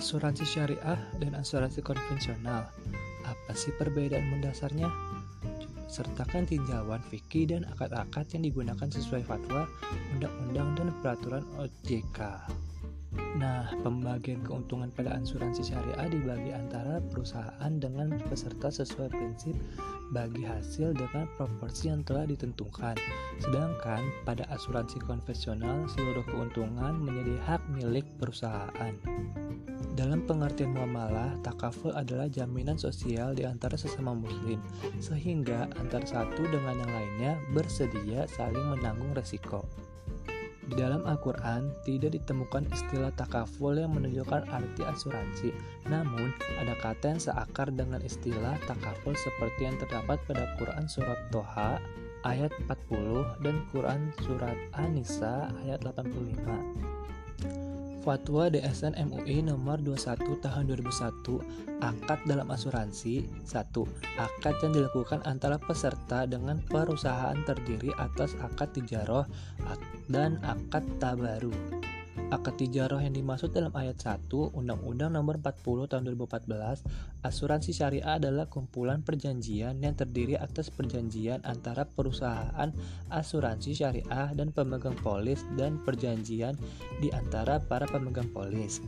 Asuransi syariah dan asuransi konvensional. Apa sih perbedaan mendasarnya? Sertakan tinjauan fikih dan akad-akad yang digunakan sesuai fatwa, undang-undang, dan peraturan OJK. Nah, pembagian keuntungan pada asuransi syariah dibagi antara perusahaan dengan peserta sesuai prinsip bagi hasil dengan proporsi yang telah ditentukan. Sedangkan pada asuransi konvensional, seluruh keuntungan menjadi hak milik perusahaan. Dalam pengertian muamalah, takaful adalah jaminan sosial di antara sesama muslim, sehingga antara satu dengan yang lainnya bersedia saling menanggung resiko. Di dalam Al-Quran tidak ditemukan istilah takaful yang menunjukkan arti asuransi, namun ada kata yang seakar dengan istilah takaful seperti yang terdapat pada Quran Surat Toha ayat 40 dan Quran Surat An-Nisa ayat 85. Fatwa DSN MUI nomor 21 tahun 2001 Akad dalam asuransi 1. Akad yang dilakukan antara peserta dengan perusahaan terdiri atas akad tijaroh dan akad tabaru Akad tijaroh yang dimaksud dalam ayat 1 Undang-Undang Nomor 40 Tahun 2014, asuransi syariah adalah kumpulan perjanjian yang terdiri atas perjanjian antara perusahaan asuransi syariah dan pemegang polis dan perjanjian di antara para pemegang polis.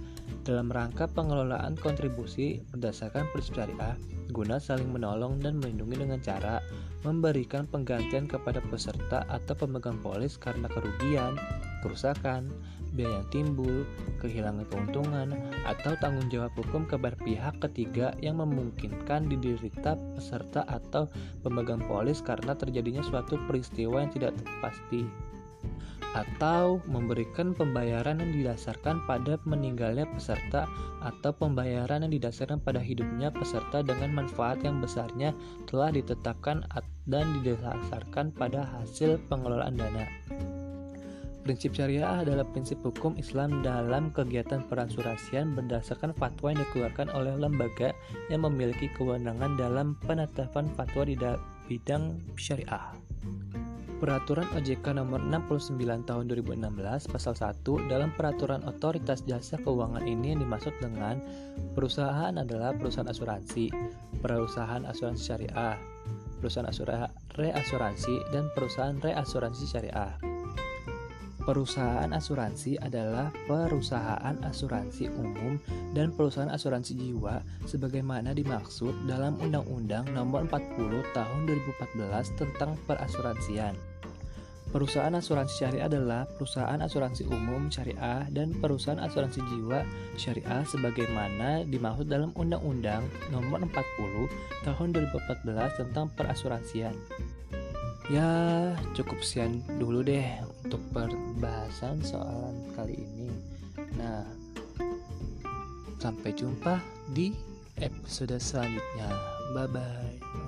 Dalam rangka pengelolaan kontribusi berdasarkan prinsip syariah guna saling menolong dan melindungi dengan cara memberikan penggantian kepada peserta atau pemegang polis karena kerugian, kerusakan, biaya yang timbul, kehilangan keuntungan, atau tanggung jawab hukum kepada pihak ketiga yang memungkinkan diderita peserta atau pemegang polis karena terjadinya suatu peristiwa yang tidak pasti atau memberikan pembayaran yang didasarkan pada meninggalnya peserta atau pembayaran yang didasarkan pada hidupnya peserta dengan manfaat yang besarnya telah ditetapkan dan didasarkan pada hasil pengelolaan dana. Prinsip syariah adalah prinsip hukum Islam dalam kegiatan peransurasian berdasarkan fatwa yang dikeluarkan oleh lembaga yang memiliki kewenangan dalam penetapan fatwa di bidang syariah. Peraturan OJK nomor 69 tahun 2016 pasal 1 dalam peraturan otoritas jasa keuangan ini yang dimaksud dengan perusahaan adalah perusahaan asuransi, perusahaan asuransi syariah, perusahaan reasuransi dan perusahaan reasuransi syariah. Perusahaan asuransi adalah perusahaan asuransi umum dan perusahaan asuransi jiwa sebagaimana dimaksud dalam Undang-Undang Nomor 40 Tahun 2014 tentang perasuransian. Perusahaan asuransi syariah adalah perusahaan asuransi umum syariah dan perusahaan asuransi jiwa syariah sebagaimana dimaksud dalam Undang-Undang Nomor 40 Tahun 2014 tentang perasuransian. Ya, cukup sekian dulu deh untuk perbahasan soal kali ini. Nah, sampai jumpa di episode selanjutnya. Bye bye.